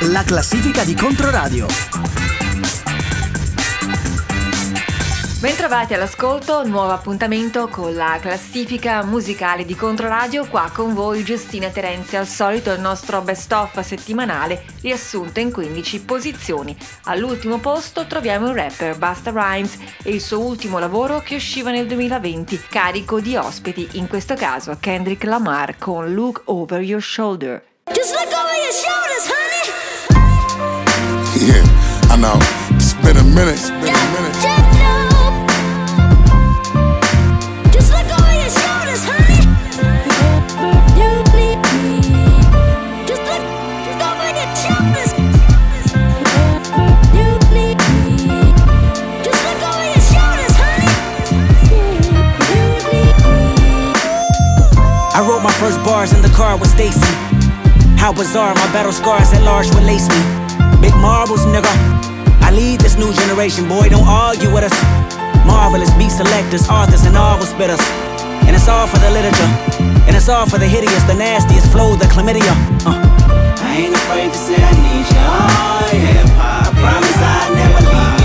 La classifica di Controradio. Bentrovati all'ascolto, nuovo appuntamento con la classifica musicale di Controradio, qua con voi Giustina Terenzia, al solito il nostro best of settimanale riassunto in 15 posizioni. All'ultimo posto troviamo il rapper Basta Rhymes e il suo ultimo lavoro che usciva nel 2020, carico di ospiti, in questo caso Kendrick Lamar con Look Over Your Shoulder. Just look over your shoulders, honey! Yeah, I know. It's been a minute, it's been a minute. First bars in the car with Stacy. How bizarre, my battle scars at large will lace me. Big marbles, nigga. I lead this new generation, boy, don't argue with us. Marvelous beat selectors, authors, and novel spitters. And it's all for the literature. And it's all for the hideous, the nastiest flow, the chlamydia. Uh. I ain't afraid to say I need you. Oh, yeah. I promise I never leave.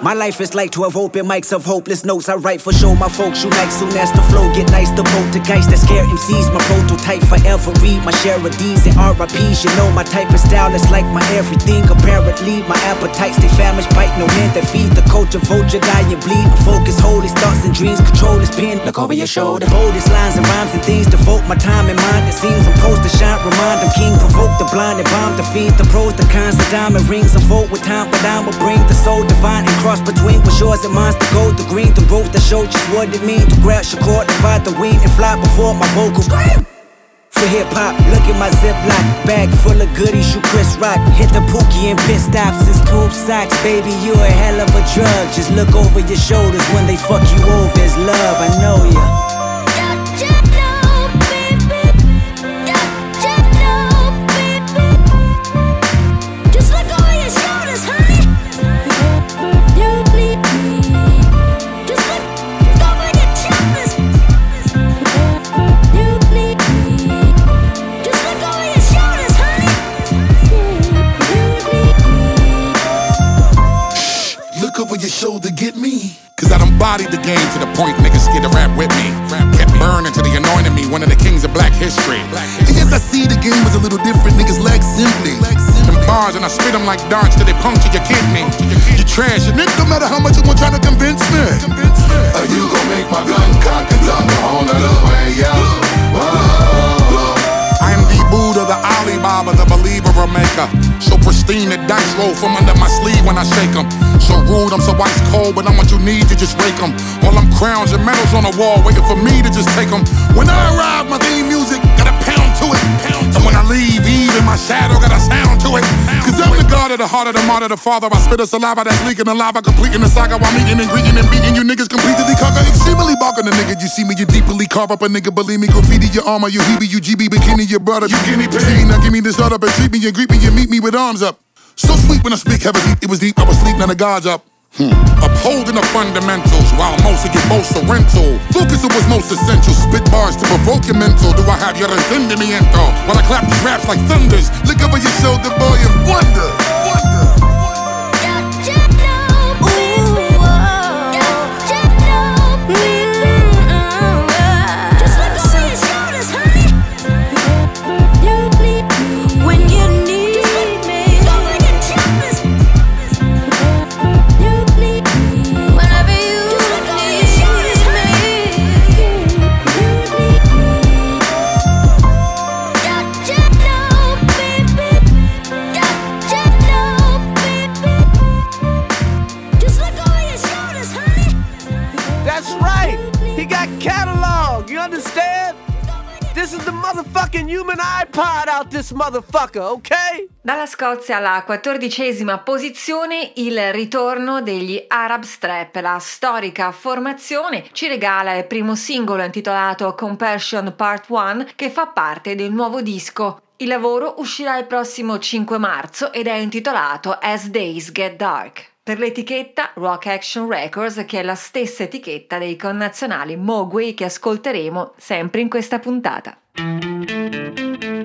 My life is like 12 open mics of hopeless notes I write for show my folks. Unite soon as the flow get nice The poltergeist that scare MCs My prototype forever read my share of D's and RIPs You know my type of style is like my everything. Apparently my appetites they famished Bite no hand that feed the culture Vulture die and bleed. My Focus hold his thoughts and dreams Control his pen Look over your shoulder. Boldest lines and rhymes and things Devote my time and mind. It seems I'm supposed to shine Remind them. King Provoke the blind and bomb the fiends The pros the cons the diamond rings. I vote with time but I will bring the soul divine and cross cross between what's yours and mine's the gold, the green, the roof that show just what it mean to grab cord and bite the weed and fly before my vocal. vocals. For hip hop, look at my ziplock bag full of goodies. You Chris Rock, hit the pookie and pit stops and scoop socks. Baby, you a hell of a drug. Just look over your shoulders when they fuck you over. It's love, I know ya. Bodied the game to the point niggas scared to rap with me. Kept burning to the anointing me, one of the kings of black history. And yes, I see the game was a little different, niggas lack simply. Them bars and I spit them like darts till they puncture your kidney. You trash, and nigga, no matter how much you want trying to convince me. Are you gon' make my gun cock and talk on the way, yeah? I am the Buddha, the Alibaba, the believer, a maker. So pristine, the dice roll from under my sleeve when I shake them. So rude, I'm so ice cold, but I'm what you need to just rake them. All them crowns and medals on the wall, waiting for me to just take them. When I arrive, my theme music it. And when I leave, even my shadow got a sound to it. Cause I'm the god of the heart of the martyr, the father. I spit a saliva that's leaking the lava, completing the saga while meeting and greeting and beating you niggas completely conquer. Extremely barking the nigga. You see me, you deeply carve up a nigga. Believe me, graffiti your armor, you heebie, you GB, bikini, your brother. You guinea pig. Now give me this start up and treat me and greet me and meet me with arms up. So sweet when I speak heavy, it was deep, I was sleep, now the gods up. Hmm. Upholding the fundamentals while most of get most are rental. Focus on what's most essential. Spit bars to provoke your mental. Do I have your entendimiento? While I clap these raps like thunders. Look over your shoulder, boy, and wonder. fucking human iPod out this motherfucker, ok? Dalla Scozia alla quattordicesima posizione il ritorno degli Arab Strap, la storica formazione, ci regala il primo singolo intitolato Compassion Part 1 che fa parte del nuovo disco. Il lavoro uscirà il prossimo 5 marzo ed è intitolato As Days Get Dark per l'etichetta Rock Action Records, che è la stessa etichetta dei connazionali Mogwai che ascolteremo sempre in questa puntata. thank you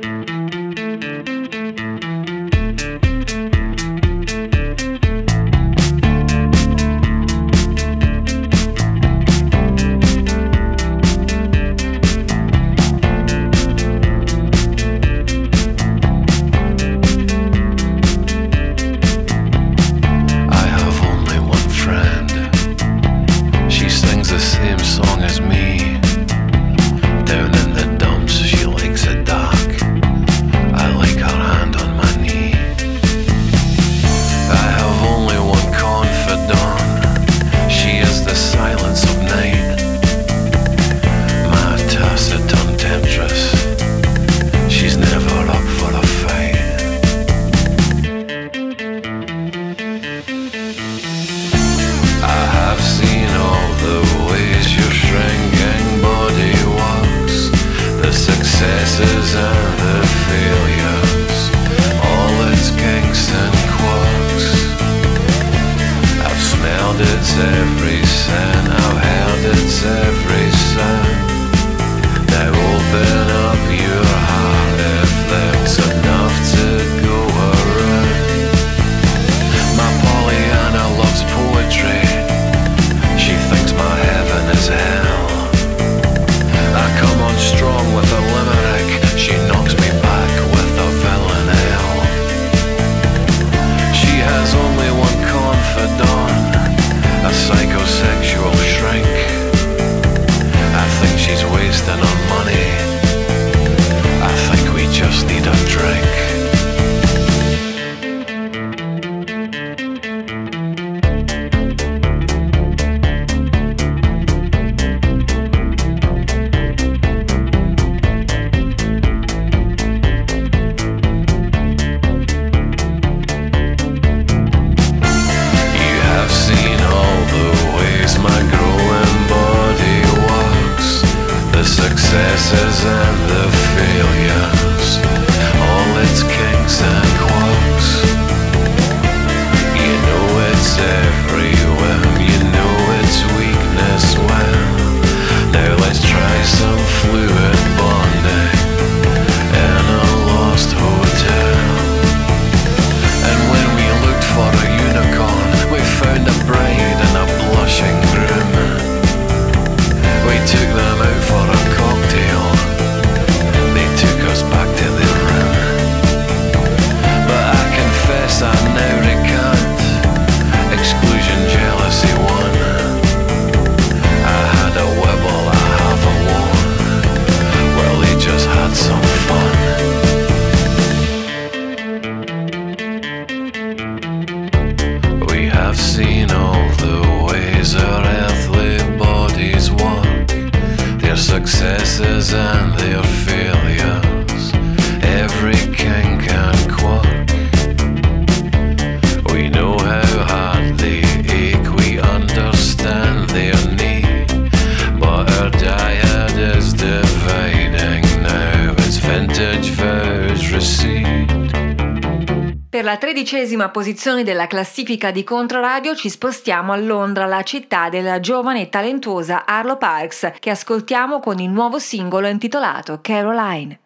dodicesima posizione della classifica di Controradio ci spostiamo a Londra, la città della giovane e talentuosa Arlo Parks, che ascoltiamo con il nuovo singolo intitolato Caroline.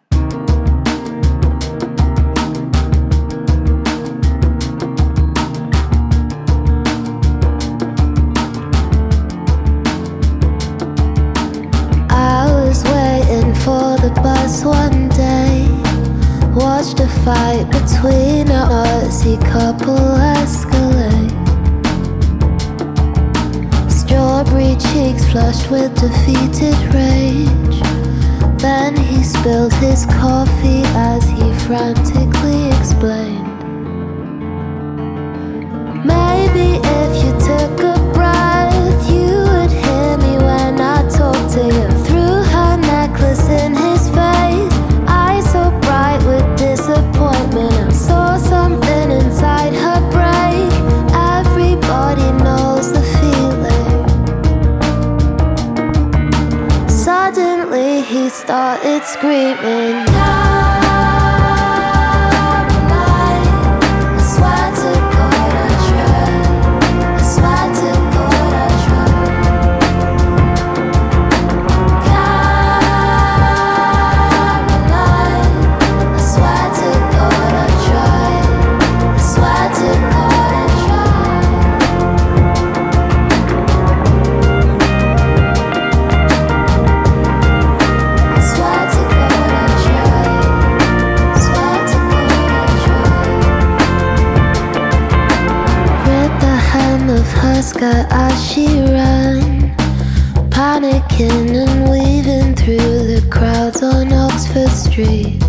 street.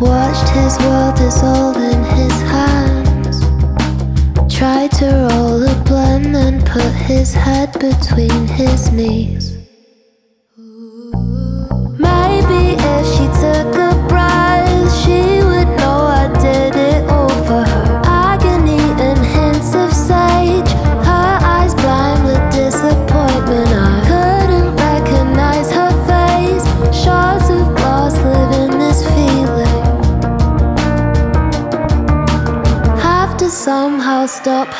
Watched his world dissolve in his hands. Tried to roll a blend and put his head between his knees.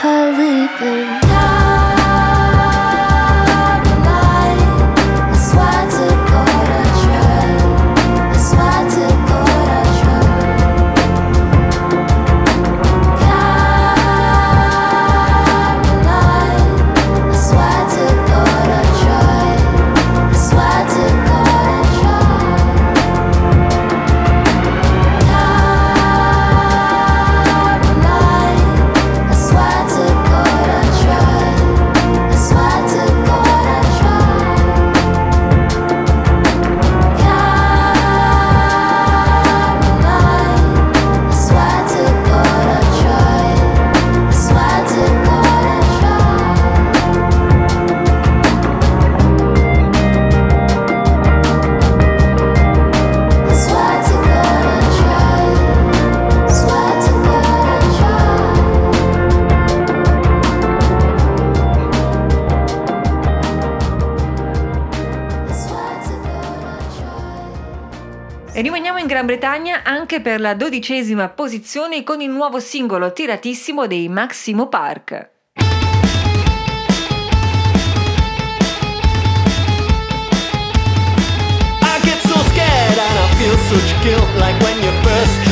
her leaving. E rimaniamo in Gran Bretagna anche per la dodicesima posizione con il nuovo singolo tiratissimo dei Maximo Park. I get so scared and I feel such guilt like when you first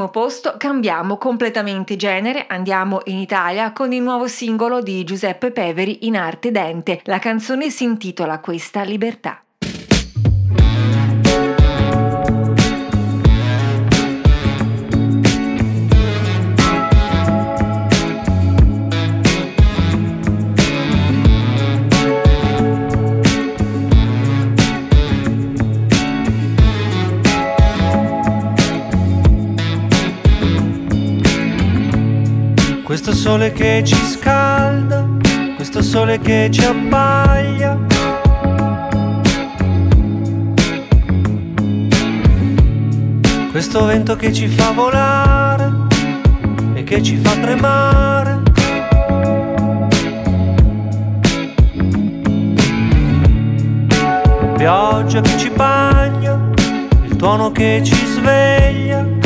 All'undicesimo posto cambiamo completamente genere, andiamo in Italia con il nuovo singolo di Giuseppe Peveri in arte dente. La canzone si intitola Questa libertà. Sole che ci scalda, questo sole che ci abbaglia. Questo vento che ci fa volare e che ci fa tremare. La pioggia che ci bagna, il tuono che ci sveglia.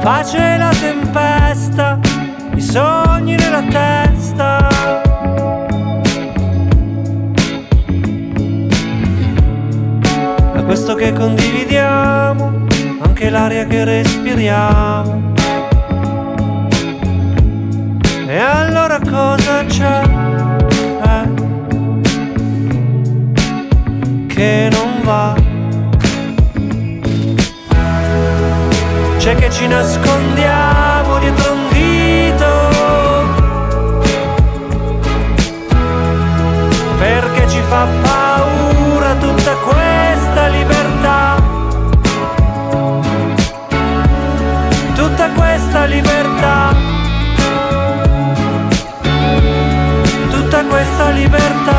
Pace e la tempesta, i sogni nella testa. Da questo che condividiamo, anche l'aria che respiriamo. E allora cosa c'è? Eh? Che non va. Che ci nascondiamo dietro un dito. Perché ci fa paura tutta questa libertà. Tutta questa libertà. Tutta questa libertà.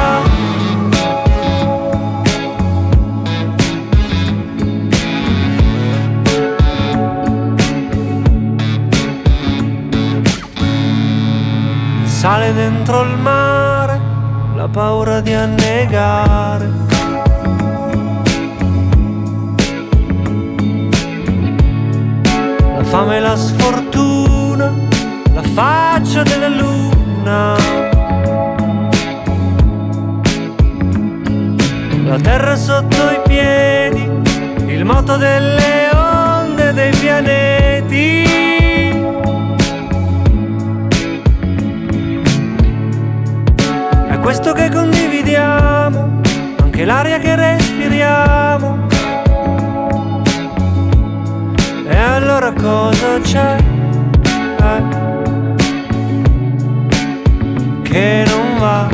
Sale dentro il mare la paura di annegare. La fame e la sfortuna, la faccia della luna. La terra sotto i piedi, il moto delle onde dei pianeti. Questo che condividiamo, anche l'aria che respiriamo. E allora cosa c'è? Eh, che non va.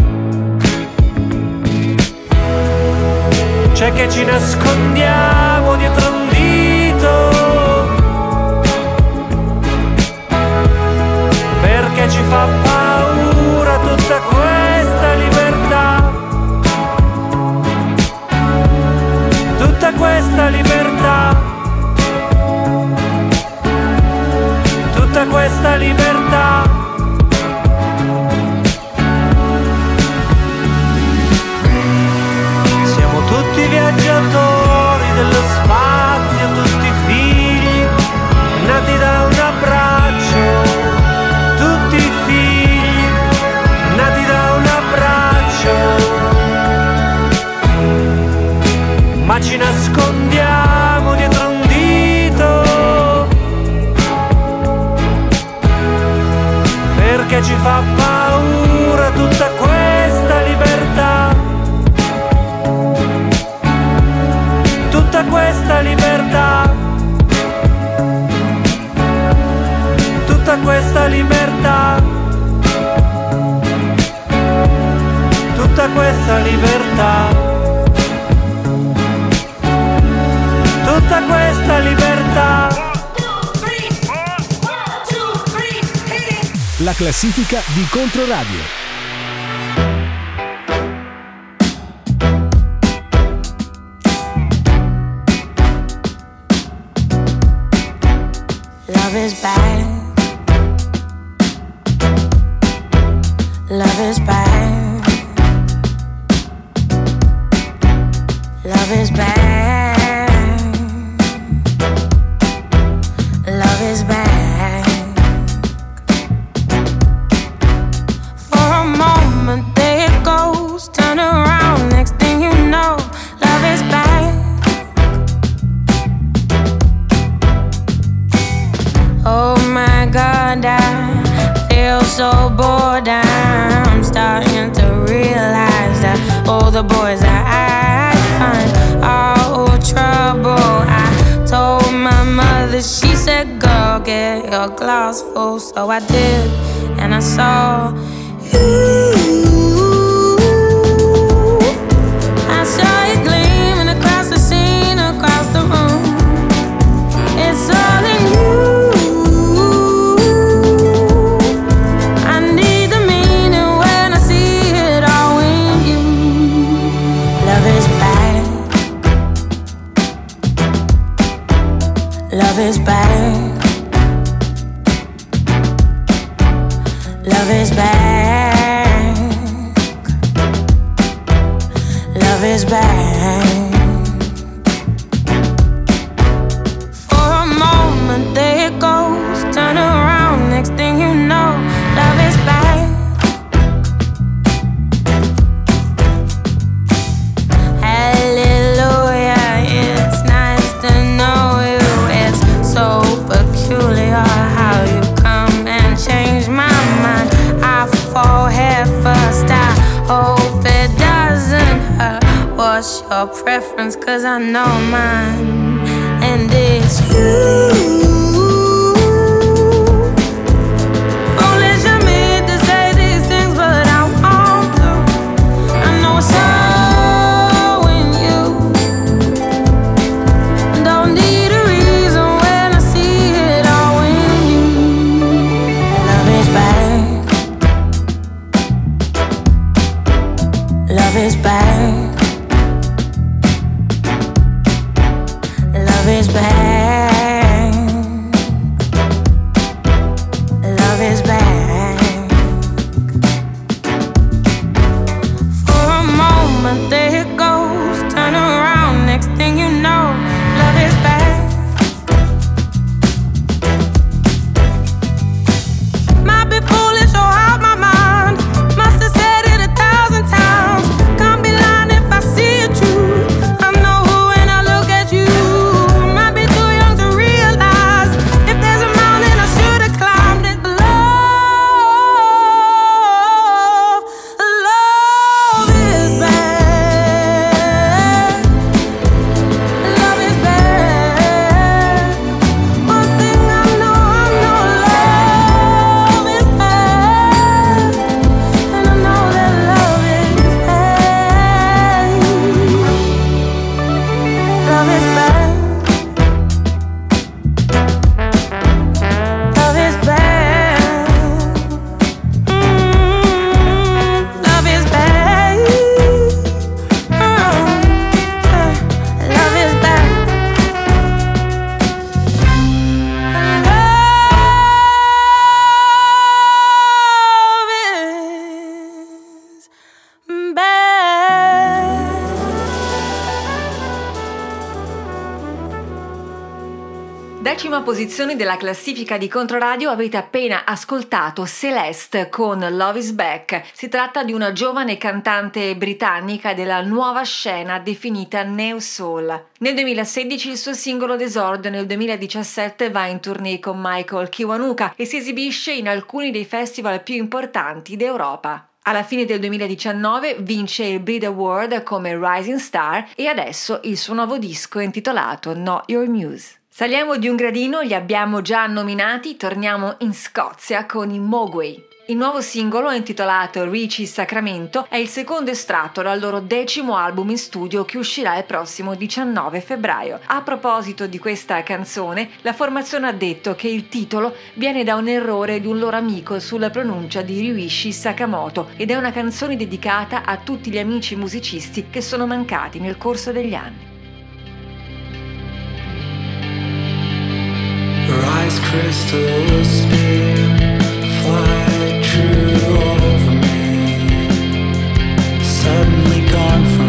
C'è che ci nascondiamo dietro un dito. Perché ci fa paura Tutta questa libertà. Tutta questa libertà. Nascondiamo dietro un dito. Perché ci fa paura tutta questa libertà. Tutta questa libertà. Tutta questa libertà. Tutta questa libertà. Tutta questa libertà. La classifica di Controradio. Love is bad. Love is bad. Is back. Love is back. Posizione della classifica di Controradio avete appena ascoltato Celeste con Love is Back. Si tratta di una giovane cantante britannica della nuova scena definita Neo Soul. Nel 2016 il suo singolo d'esordio, nel 2017 va in tournée con Michael Kiwanuka e si esibisce in alcuni dei festival più importanti d'Europa. Alla fine del 2019 vince il Brit Award come Rising Star e adesso il suo nuovo disco intitolato Not Your Muse. Saliamo di un gradino, li abbiamo già nominati, torniamo in Scozia con i Mogwai. Il nuovo singolo, intitolato Ricci Sacramento, è il secondo estratto dal loro decimo album in studio che uscirà il prossimo 19 febbraio. A proposito di questa canzone, la formazione ha detto che il titolo viene da un errore di un loro amico sulla pronuncia di Ryuichi Sakamoto ed è una canzone dedicata a tutti gli amici musicisti che sono mancati nel corso degli anni. Ice crystals fly true over me. Suddenly gone from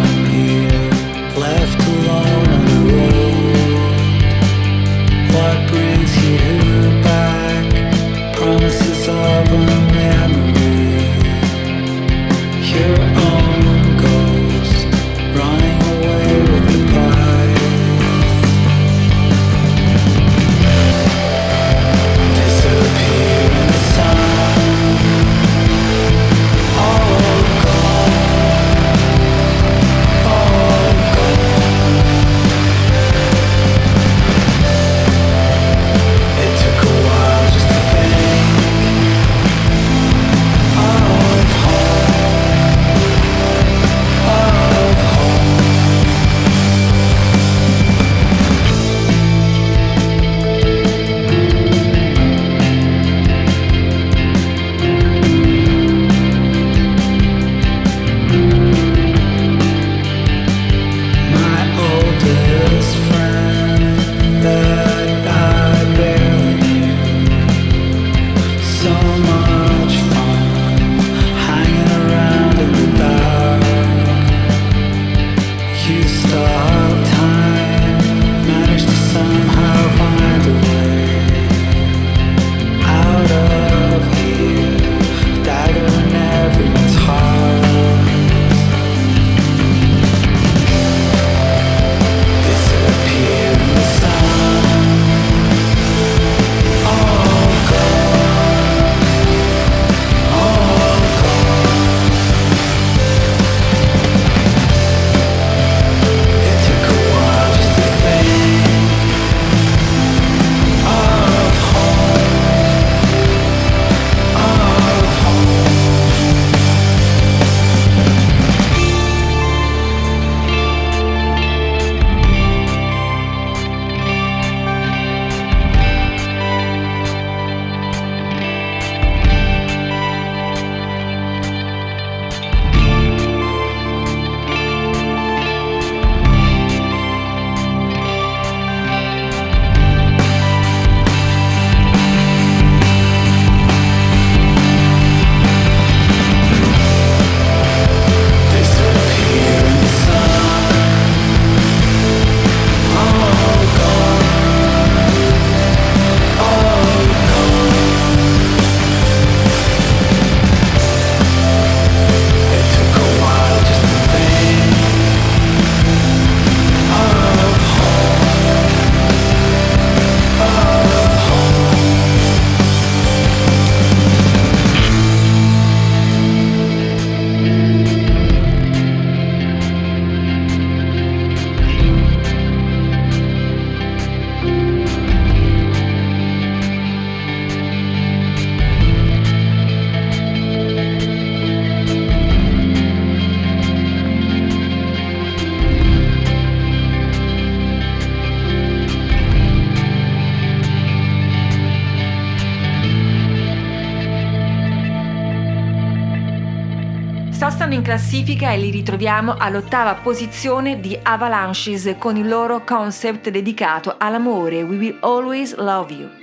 Sostano in classifica e li ritroviamo all'ottava posizione di Avalanches con il loro concept dedicato all'amore We Will Always Love You.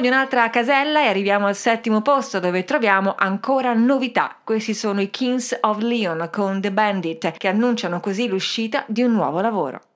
Di un'altra casella e arriviamo al settimo posto dove troviamo ancora novità. Questi sono i Kings of Leon con The Bandit che annunciano così l'uscita di un nuovo lavoro.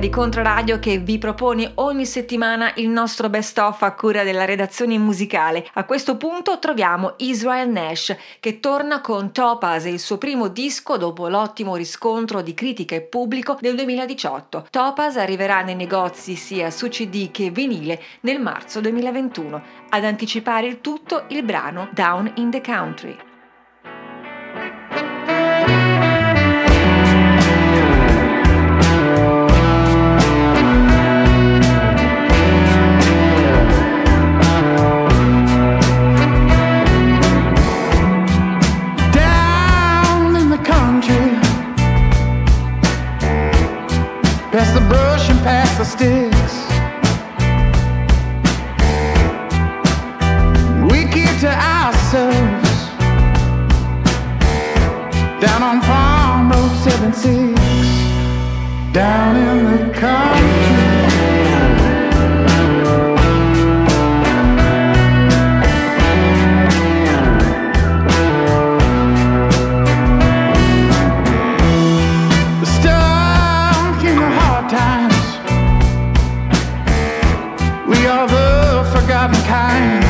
Di Controradio che vi propone ogni settimana il nostro best of a cura della redazione musicale. A questo punto troviamo Israel Nash che torna con Topaz, il suo primo disco dopo l'ottimo riscontro di critica e pubblico del 2018. Topaz arriverà nei negozi sia su CD che vinile nel marzo 2021. Ad anticipare il tutto il brano Down in the Country. The sticks. We keep to ourselves down on Farm Road 76, down in the country. I'm kind.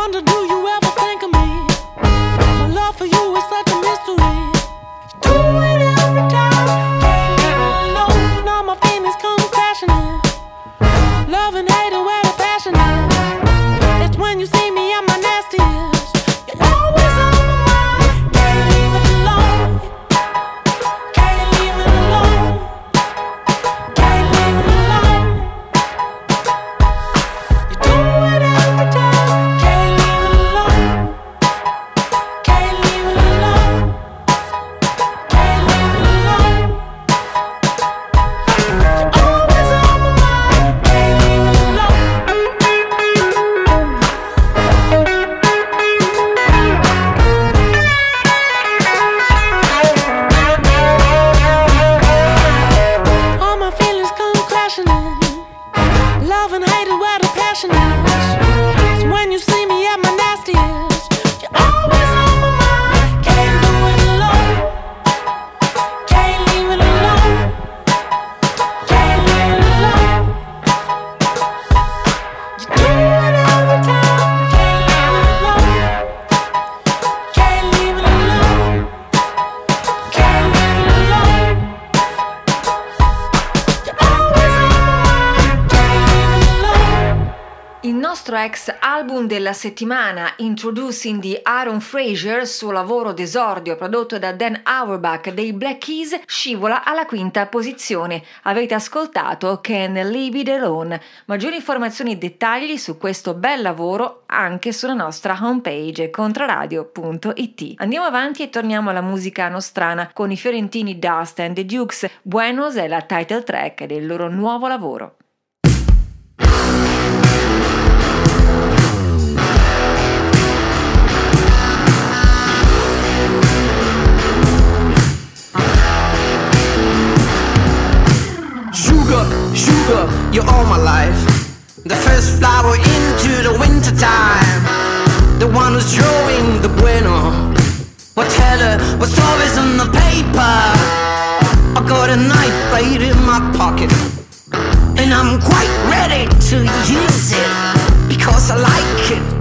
wonder, do you ever think of me? My love for you is such a mystery. You do it every time. Settimana Introducing the Aaron Fraser, suo lavoro d'esordio prodotto da Dan Auerbach dei Black Keys, scivola alla quinta posizione. Avete ascoltato Can Leave It Alone. Maggiori informazioni e dettagli su questo bel lavoro anche sulla nostra homepage controradio.it. Andiamo avanti e torniamo alla musica nostrana con i fiorentini Dust and the Dukes. Buenos è la title track del loro nuovo lavoro. Sugar, sugar, you're all my life. The first flower into the winter time. The one who's drawing the bueno. What teller, what's always on the paper. I got a knife right in my pocket. And I'm quite ready to use it. Because I like it.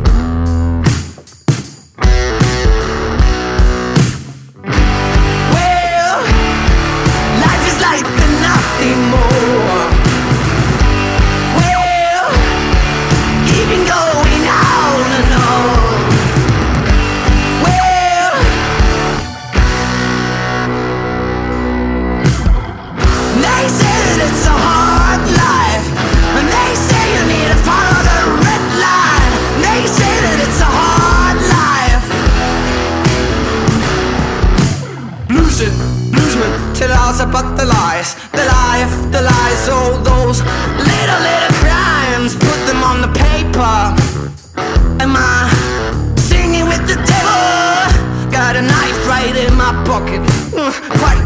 Us about the lies, the life, the lies, all those little, little crimes. Put them on the paper. Am I singing with the devil? Got a knife right in my pocket, uh, quite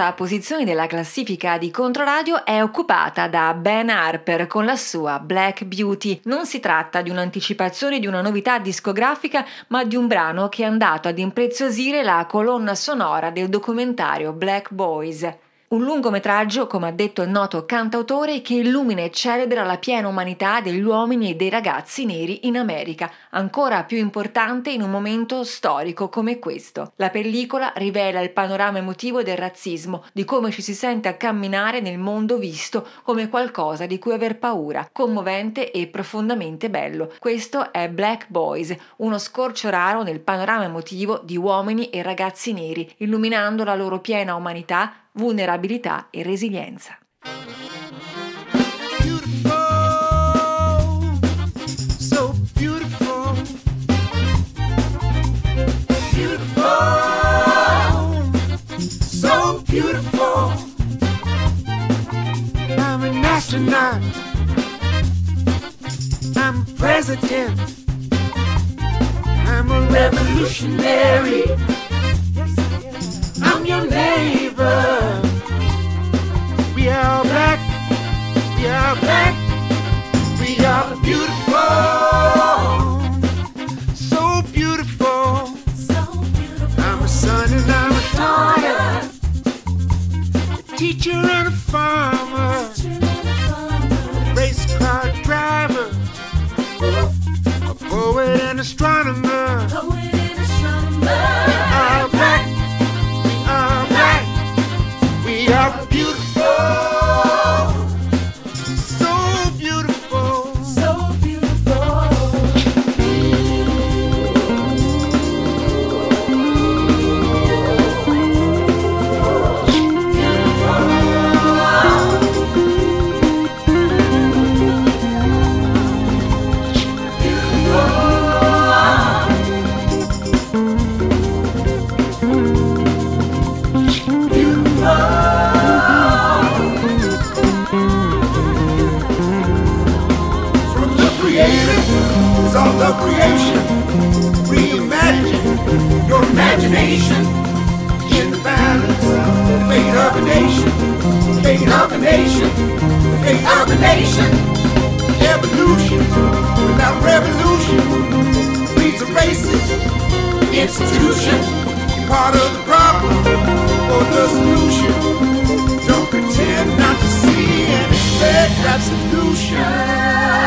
terza posizione della classifica di Controradio è occupata da Ben Harper con la sua Black Beauty. Non si tratta di un'anticipazione di una novità discografica, ma di un brano che è andato ad impreziosire la colonna sonora del documentario Black Boys. Un lungometraggio, come ha detto il noto cantautore, che illumina e celebra la piena umanità degli uomini e dei ragazzi neri in America, ancora più importante in un momento storico come questo. La pellicola rivela il panorama emotivo del razzismo, di come ci si sente a camminare nel mondo visto come qualcosa di cui aver paura, commovente e profondamente bello. Questo è Black Boys, uno scorcio raro nel panorama emotivo di uomini e ragazzi neri, illuminando la loro piena umanità vulnerabilità e resilienza. beautiful. I'm an astronaut. I'm president. I'm a revolutionary. Your neighbor. We are black. We are black. We are beautiful. So beautiful. I'm a son and I'm a daughter. A teacher Nation. Fate of a nation. Evolution without revolution leads a racist institution. Part of the problem or the solution. Don't pretend not to see and expect absolution.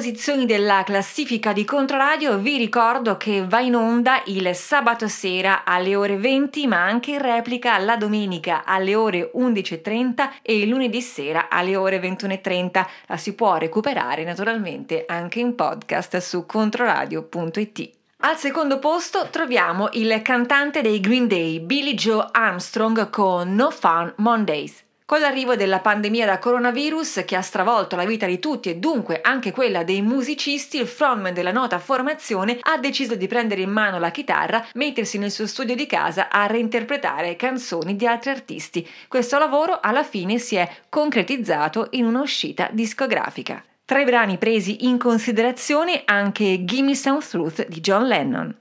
Posizioni della classifica di Controradio, vi ricordo che va in onda il sabato sera alle ore 20, ma anche in replica la domenica alle ore 11.30 e il lunedì sera alle ore 21.30. La si può recuperare naturalmente anche in podcast su controradio.it. Al secondo posto troviamo il cantante dei Green Day, Billy Joe Armstrong con No Fun Mondays. Con l'arrivo della pandemia da coronavirus che ha stravolto la vita di tutti e dunque anche quella dei musicisti, il frontman della nota formazione ha deciso di prendere in mano la chitarra, mettersi nel suo studio di casa a reinterpretare canzoni di altri artisti. Questo lavoro alla fine si è concretizzato in un'uscita discografica. Tra i brani presi in considerazione anche Gimme Some Truth di John Lennon.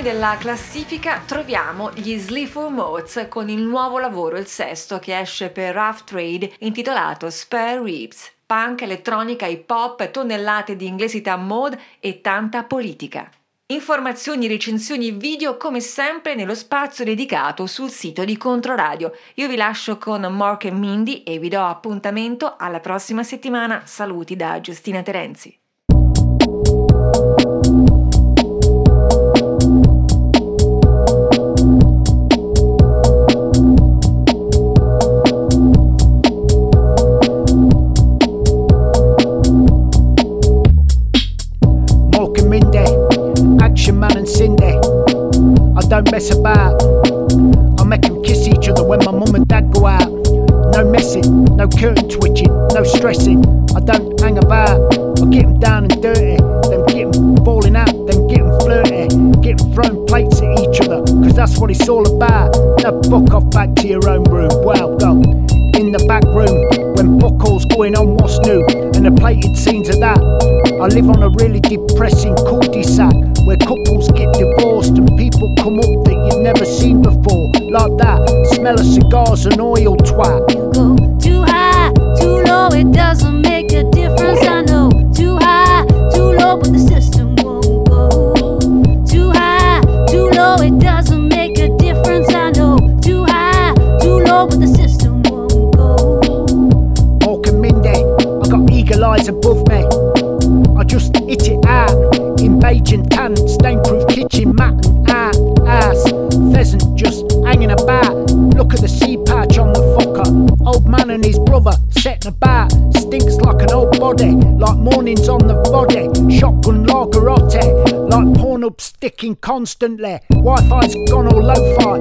posizioni della classifica troviamo gli Sleaford Moats con il nuovo lavoro, il sesto, che esce per Rough Trade intitolato Spare Ribs. Punk, elettronica, hip hop, tonnellate di inglesità mode e tanta politica. Informazioni, recensioni, e video come sempre nello spazio dedicato sul sito di Controradio. Io vi lascio con Mark e Mindy e vi do appuntamento alla prossima settimana. Saluti da Giustina Terenzi. constantly. Wi Fi's gone all lo fi.